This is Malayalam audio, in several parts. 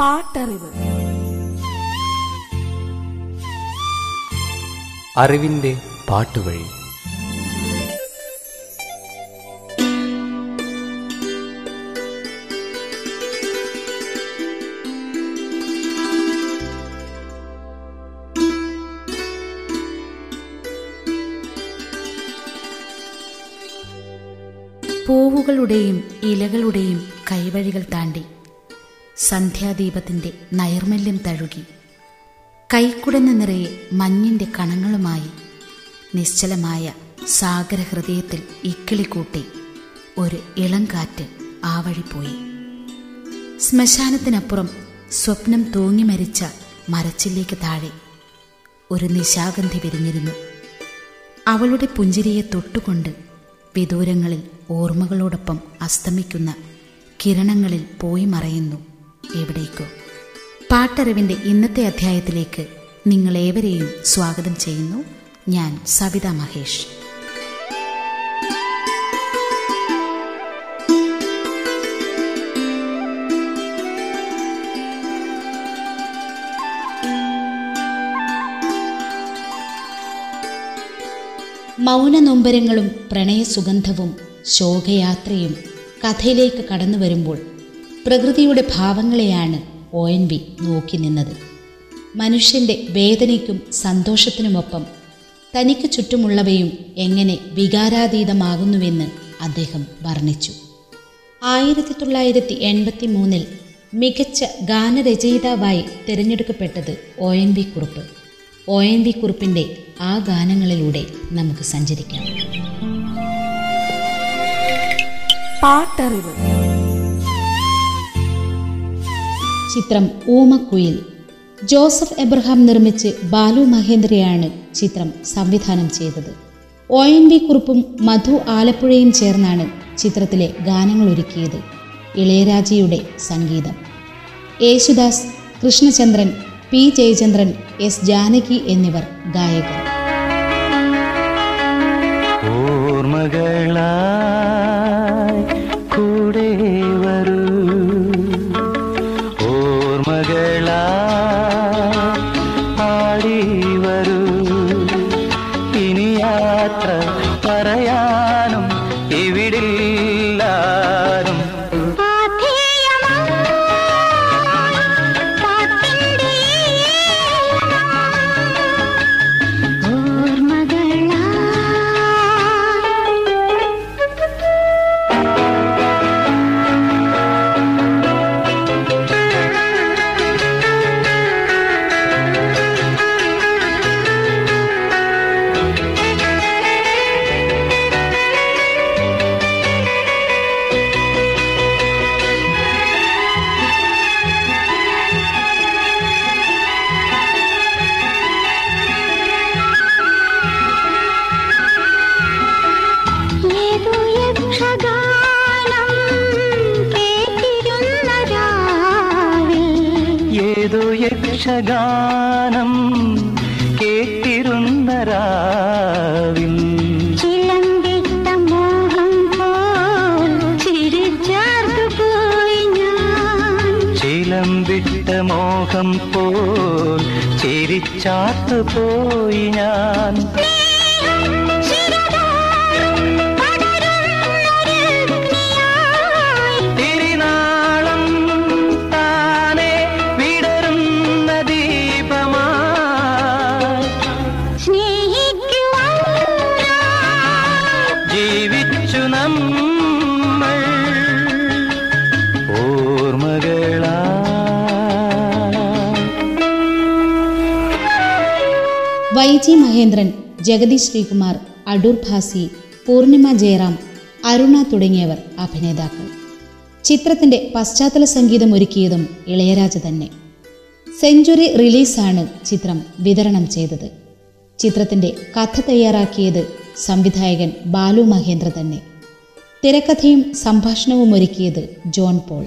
പാട്ടറിവ്. അറിവിന്റെ പാട്ടുവഴി. പൂവുകളുടെയും ഇലകളുടെയും കൈവഴികൾ താണ്ടി സന്ധ്യാദീപത്തിന്റെ നൈർമല്യം തഴുകി. കൈക്കുടന്ന് നിറയെ മഞ്ഞിന്റെ കണങ്ങളുമായി നിശ്ചലമായ സാഗരഹൃദയത്തിൽ ഇക്കിളിക്കൂട്ടി ഒരു ഇളം കാറ്റ് ആ വഴി പോയി. ശ്മശാനത്തിനപ്പുറം സ്വപ്നം തൂങ്ങി മരിച്ച മരച്ചില്ലേക്ക് താഴെ ഒരു നിശാഗന്ധി വിരിഞ്ഞിരുന്നു. അവളുടെ പുഞ്ചിരിയെ തൊട്ടുകൊണ്ട് വിദൂരങ്ങളിൽ ഓർമ്മകളോടൊപ്പം അസ്തമിക്കുന്ന കിരണങ്ങളിൽ പോയി മറയുന്നു. എവിടേക്കോ. പാട്ടറിവിന്റെ ഇന്നത്തെ അധ്യായത്തിലേക്ക് നിങ്ങളേവരെയും സ്വാഗതം ചെയ്യുന്നു. ഞാൻ സവിത മഹേഷ്. മൗന മൗനനൊമ്പരങ്ങളും പ്രണയസുഗന്ധവും ശോകയാത്രയും കഥയിലേക്ക് കടന്നു വരുമ്പോൾ പ്രകൃതിയുടെ ഭാവങ്ങളെയാണ് ഒ എൻ വി നോക്കി നിന്നത്. മനുഷ്യന്റെ വേദനയ്ക്കും സന്തോഷത്തിനുമൊപ്പം തനിക്ക് ചുറ്റുമുള്ളവയും എങ്ങനെ വികാരാതീതമാകുന്നുവെന്ന് അദ്ദേഹം വർണിച്ചു. ആയിരത്തി തൊള്ളായിരത്തി എൺപത്തി മൂന്നിൽ മികച്ച ഗാനരചയിതാവായി തിരഞ്ഞെടുക്കപ്പെട്ടത് O N V Kurup. O N V കുറുപ്പിന്റെ ആ ഗാനങ്ങളിലൂടെ നമുക്ക് സഞ്ചരിക്കാം. പാട്ടറിവ്. ചിത്രം ഊമക്കുയിൽ. ജോസഫ് എബ്രഹാം നിർമ്മിച്ച് ബാലു മഹേന്ദ്രയാണ് ചിത്രം സംവിധാനം ചെയ്തത്. ഒ എൻ വി കുറുപ്പും മധു ആലപ്പുഴയും ചേർന്നാണ് ചിത്രത്തിലെ ഗാനങ്ങൾ ഒരുക്കിയത്. ഇളയരാജയുടെ സംഗീതം. യേശുദാസ് കൃഷ്ണചന്ദ്രൻ പി ജയചന്ദ്രൻ എസ് ജാനകി എന്നിവർ ഗായകർ. ഓർമ്മകളായി യക്ഷഗാനം കേട്ടിരുന്ന രാവിൽ ചിലമ്പിട്ട മോഹം പോൽ ചിരിച്ചാർത്തു പോയി ഞാൻ. ചിലമ്പിട്ട മോഹം പോൽ ചിരിച്ചാത്തു പോയി ഞാൻ. നമ്മൾ ഓർമ്മകളാ. വൈ ജി മഹേന്ദ്രൻ ജഗതി ശ്രീകുമാർ അടൂർ ഭാസി പൂർണിമ ജയറാം അരുണ തുടങ്ങിയവർ അഭിനേതാക്കൾ. ചിത്രത്തിന്റെ പശ്ചാത്തല സംഗീതം ഒരുക്കിയതും ഇളയരാജ തന്നെ. സെഞ്ചുറി റിലീസാണ് ചിത്രം വിതരണം ചെയ്തത്. ചിത്രത്തിന്റെ കഥ തയ്യാറാക്കിയത് സംവിധായകൻ ബാലു മഹേന്ദ്ര തന്നെ. തിരക്കഥയും സംഭാഷണവും ഒരുക്കിയത് ജോൺ പോൾ.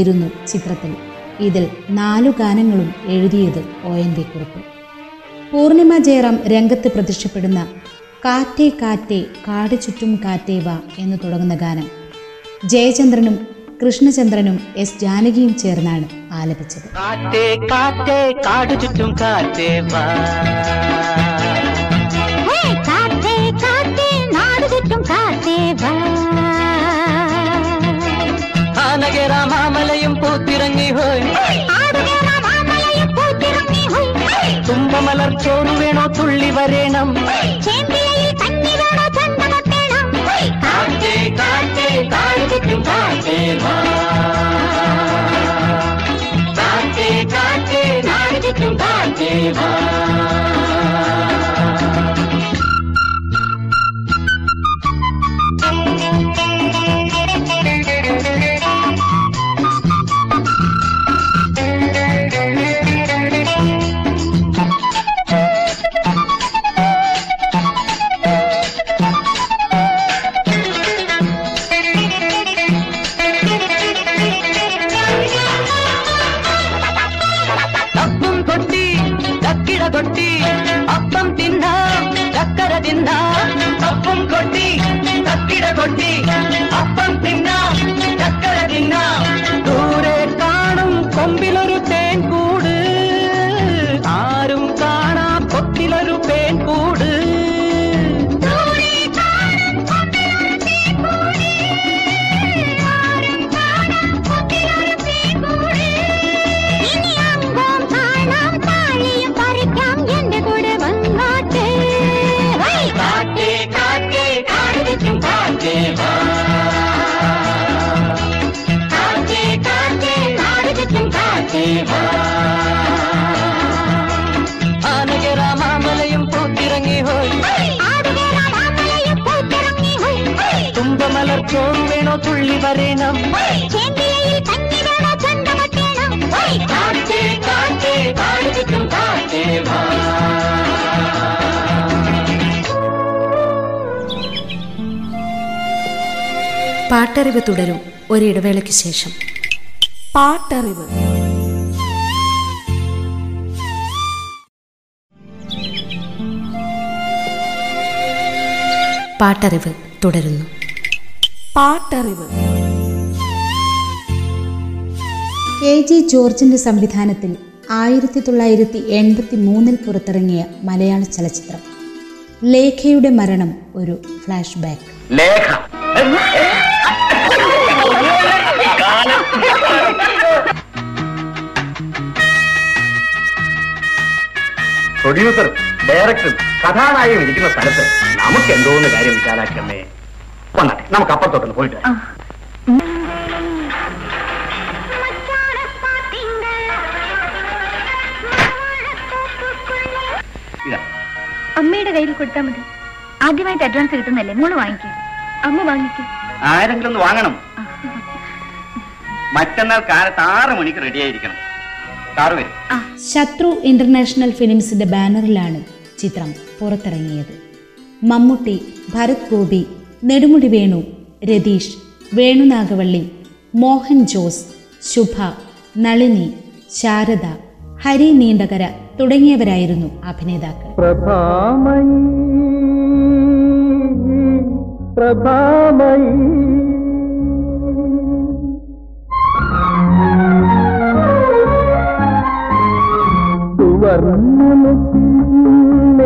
ഗാനങ്ങളുണ്ടായിരുന്നു ചിത്രത്തിൽ. ഇതിൽ നാലു ഗാനങ്ങളും എഴുതിയത് O N V Kurup. Poornima Jayaram രംഗത്ത് പ്രത്യക്ഷപ്പെടുന്ന കാറ്റേ കാറ്റേ കാട് ചുറ്റും കാറ്റേ വാ എന്ന് തുടങ്ങുന്ന ഗാനം ജയചന്ദ്രനും കൃഷ്ണചന്ദ്രനും എസ് ജാനകിയും ചേർന്നാണ് ആലപിച്ചത്. കാറ്റേ കാറ്റേ കാട് ചുറ്റും കാറ്റേ വാ പൂത്തിറങ്ങി ഹോയ് ആടുകേറ മാമലയും പൂത്തിറങ്ങി ഹോയ് തുമ്പമലർ ചോറ് വേണോ തുള്ളി വരേണം ചേമ്പിലയിൽ കഞ്ഞി വേണോ ചന്തമൊട്ടേണം കാറ്റേ കാറ്റേ കാടു ചുറ്റും കാറ്റേ വാ കാറ്റേ കാറ്റേ നാട് ചുറ്റും കാറ്റേ കാറ്റേ വാ ആനകര മാമലയും പൂത്തിറങ്ങി ഹോയ്. ആടുകേറ മാമലയും പൂത്തിറങ്ങി ഹോയ് തുമ്പമലർ ചോറ് വേണോ തുള്ളി വരേണം. കാറ്റേ കാറ്റേ കാറ്റേ വാ പാട്ടറിവ് തുടരും ഒരിടവേളയ്ക്ക് ശേഷം. പാട്ടറിവ്. പാട്ടറിവ് തുടരുന്നു. പാട്ടറിവ്. കെ ജി ജോർജിന്റെ സംവിധാനത്തിൽ ആയിരത്തി തൊള്ളായിരത്തി എൺപത്തി മൂന്നിൽ പുറത്തിറങ്ങിയ മലയാള ചലച്ചിത്രം. ലേഖയുടെ മരണം ഒരു ഫ്ലാഷ് ബാക്ക് ഡയറക്ടർ കഥാനായകനും ഇരിക്കുന്ന സ്ഥലത്ത് നമുക്ക് എന്തോന്ന് കാര്യം വിശാലാക്കിയമ്മേ? വന്നാട്ടെ നമുക്ക് അപ്പുറത്തോട്ടൊന്ന് പോയിട്ട് വരാം. ഇതാ. അമ്മയുടെ കയ്യിൽ കൊടുത്താൽ മതി. ആദ്യമായിട്ട് അഡ്വാൻസ് കിട്ടുന്നല്ലേ? മോൾ വാങ്ങിക്കും. അമ്മ വാങ്ങിക്കും. ആരെങ്കിലും ഒന്ന് വാങ്ങണം. മറ്റന്നാൾ കാലത്ത് ആറ് മണിക്ക് റെഡിയായിരിക്കണം കാറ് വരും. ശത്രു ഇന്റർനാഷണൽ ഫിലിംസിന്റെ ബാനറിലാണ് ചിത്രം പുറത്തിറങ്ങിയത്. മമ്മൂട്ടി ഭരത് ഗോപി നെടുമുടി വേണു രതീഷ് വേണുനാഗവള്ളി മോഹൻ ജോസ് ശുഭ നളിനി ശാരദ ഹരി നീണ്ടകര തുടങ്ങിയവരായിരുന്നു അഭിനേതാക്കൾ. പ്രഭാമയി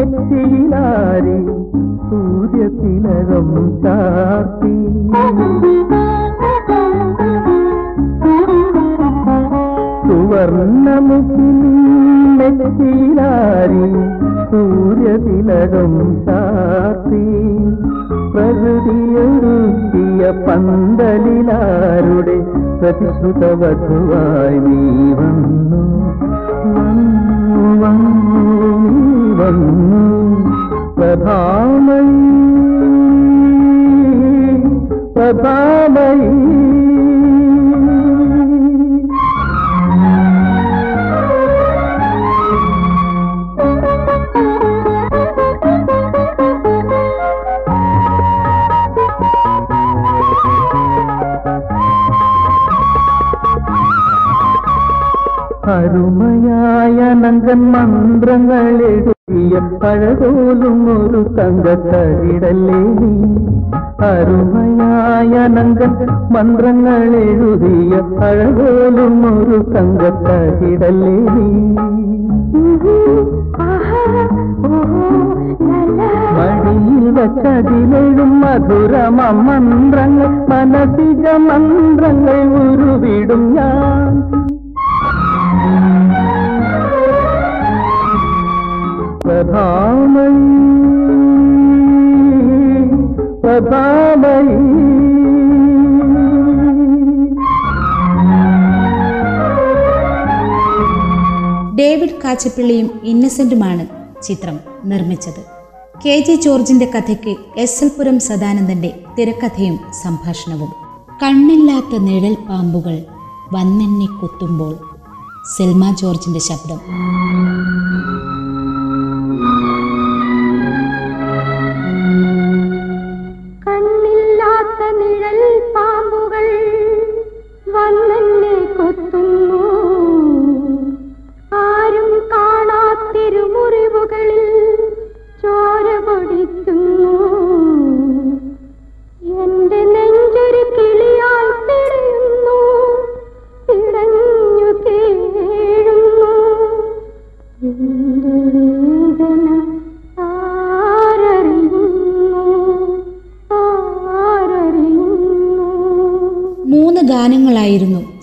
സുവർണനെറ്റിയിലാരി സൂര്യതിലകം ചാർത്തി. സുവർണമുഖിലാരി സൂര്യതിലകം ചാത്തി പ്രകൃതിയൊരുക്കിയ പന്തലിലാരുടെ പ്രതിശ്രുത വധുവായി നീ വന്നു. വന്നു വന്നു നീ വന്നു പ്രഭാമയി അരുമയായ നങ്കൻ മന്ത്രങ്ങൾ എഴുതിയ പഴകോലും ഒരു തങ്കത്തകിടല്ലേ നീ അരുമയായ നങ്കൻ മന്ത്രങ്ങൾ എഴുതിയ പഴകോലും ഒരു തങ്കത്തകിടല്ലേ നീ മടിയിൽ വച്ചതിലെഴും മധുരമ മന്ത്രങ്ങൾ മനസിക മന്ത്രങ്ങൾ ഉരുവിടും ഞാൻ പ്രഭാമയി പ്രഭാമയി ഡേവിഡ് കാച്ചപ്പിള്ളിയും ഇന്നസെന്റുമാണ് ചിത്രം നിർമ്മിച്ചത്. കെ ജി ജോർജിന്റെ കഥയ്ക്ക് എസ് എൽ പുരം സദാനന്ദന്റെ തിരക്കഥയും സംഭാഷണവും. കണ്ണില്ലാത്ത നിഴൽ പാമ്പുകൾ വന്നെന്നെ കുത്തുമ്പോൾ സെൽമ ജോർജിന്റെ ശബ്ദം. tu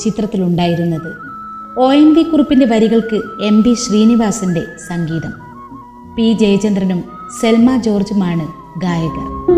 ചിത്രത്തിലുണ്ടായിരുന്നത്. ഒ എൻ വി കുറുപ്പിന്റെ വരികൾക്ക് എം ബി ശ്രീനിവാസന്റെ സംഗീതം. പി ജയചന്ദ്രനും സെൽമ ജോർജുമാണ് ഗായകർ.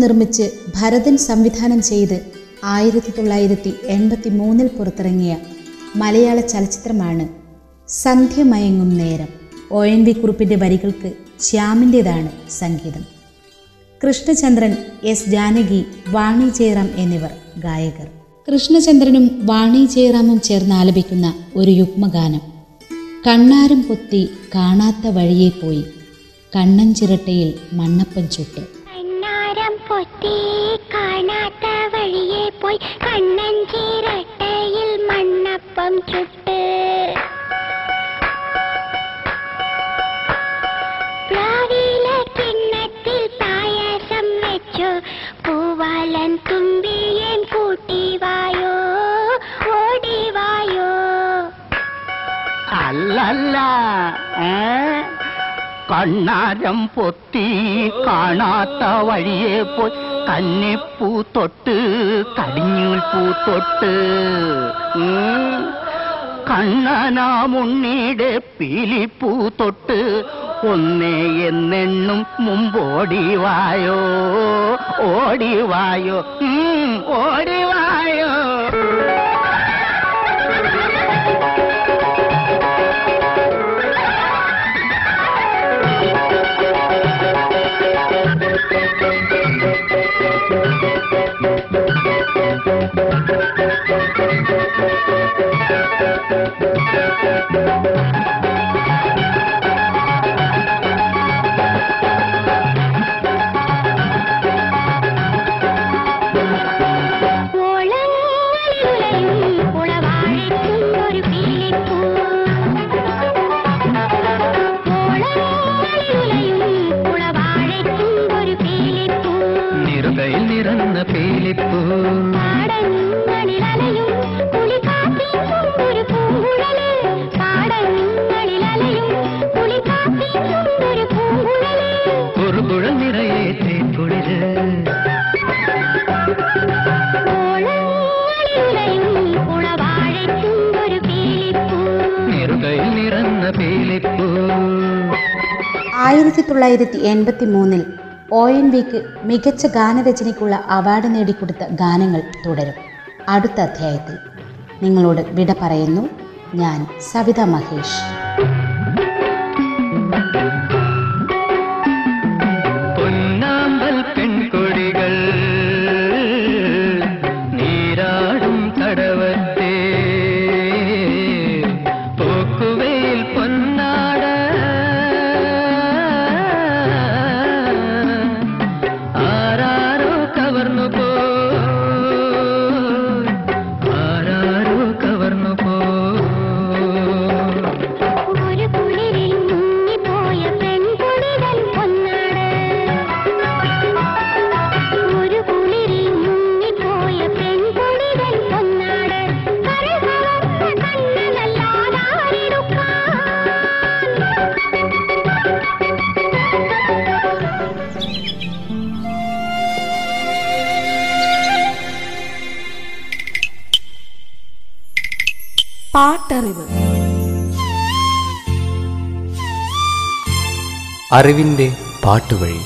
നിർമ്മിച്ച് ഭരതൻ സംവിധാനം ചെയ്ത് ആയിരത്തി തൊള്ളായിരത്തി എൺപത്തി മൂന്നിൽ പുറത്തിറങ്ങിയ മലയാള ചലച്ചിത്രമാണ് സന്ധ്യമയങ്ങും നേരം. ഒ എൻ വി കുറുപ്പിന്റെ വരികൾക്ക് ശ്യാമിന്റേതാണ് സംഗീതം. കൃഷ്ണചന്ദ്രൻ എസ് ജാനകി വാണി ജയറാം എന്നിവർ ഗായകർ. കൃഷ്ണചന്ദ്രനും വാണി ജയറാമും ചേർന്ന് ആലപിക്കുന്ന ഒരു യുഗ്മഗാനം. കണ്ണാരം പൊത്തി കാണാത്ത വഴിയെ പോയി കണ്ണൻ ചിരട്ടയിൽ മണ്ണപ്പൻ ചുട്ട്. കണ്ണാരം പൊത്തി കാണാത്ത വഴിയെ പോയി കണ്ണൻ ചീരട്ടയിൽ മണ്ണപ്പം ചുട്ട് പ്ലാവില കിണ്ണത്തിൽ പായസം വെച്ചു പൂവാലൻ തുമ്പിയേൻ കൂട്ടിവായോ ഓടിവായോ അല്ലല്ല ഏ? കണ്ണാരം പൊത്തി കാണാത്ത വഴിയെ പോയി കന്നിപ്പൂ തൊട്ട് കടിഞ്ഞൂൽ പൂ തൊട്ട്. കണ്ണനാമുണ്ണിയുടെ പീലിപ്പൂ തൊട്ട്. ഒന്നേ എന്നെണ്ണും മുമ്പോടിവായോ ഓടിവായോ ഓടിവായോ നിറുകയിൽ നിറന്ന പേലിപ്പൂ. ഒരു കുഴൽ നിറയെ തേക്കുളിര് ഓളങ്ങളിലുലയും കുളവാഴയ്ക്കും ഒരു പീലിപ്പൂ. നിറുകയിൽ നിറന്ന പേലിപ്പൂ. ആയിരത്തി തൊള്ളായിരത്തി എൺപത്തി മൂന്നിൽ ഒ എൻ വിക്ക് മികച്ച ഗാനരചനയ്ക്കുള്ള അവാർഡ് നേടിക്കൊടുത്ത ഗാനങ്ങൾ തുടരും. അടുത്ത അധ്യായത്തിൽ നിങ്ങളോട് വിട പറയുന്നു. ഞാൻ സവിത മഹേഷ്. പാട്ടറിവ് അറിവിന്റെ പാട്ടുവഴി.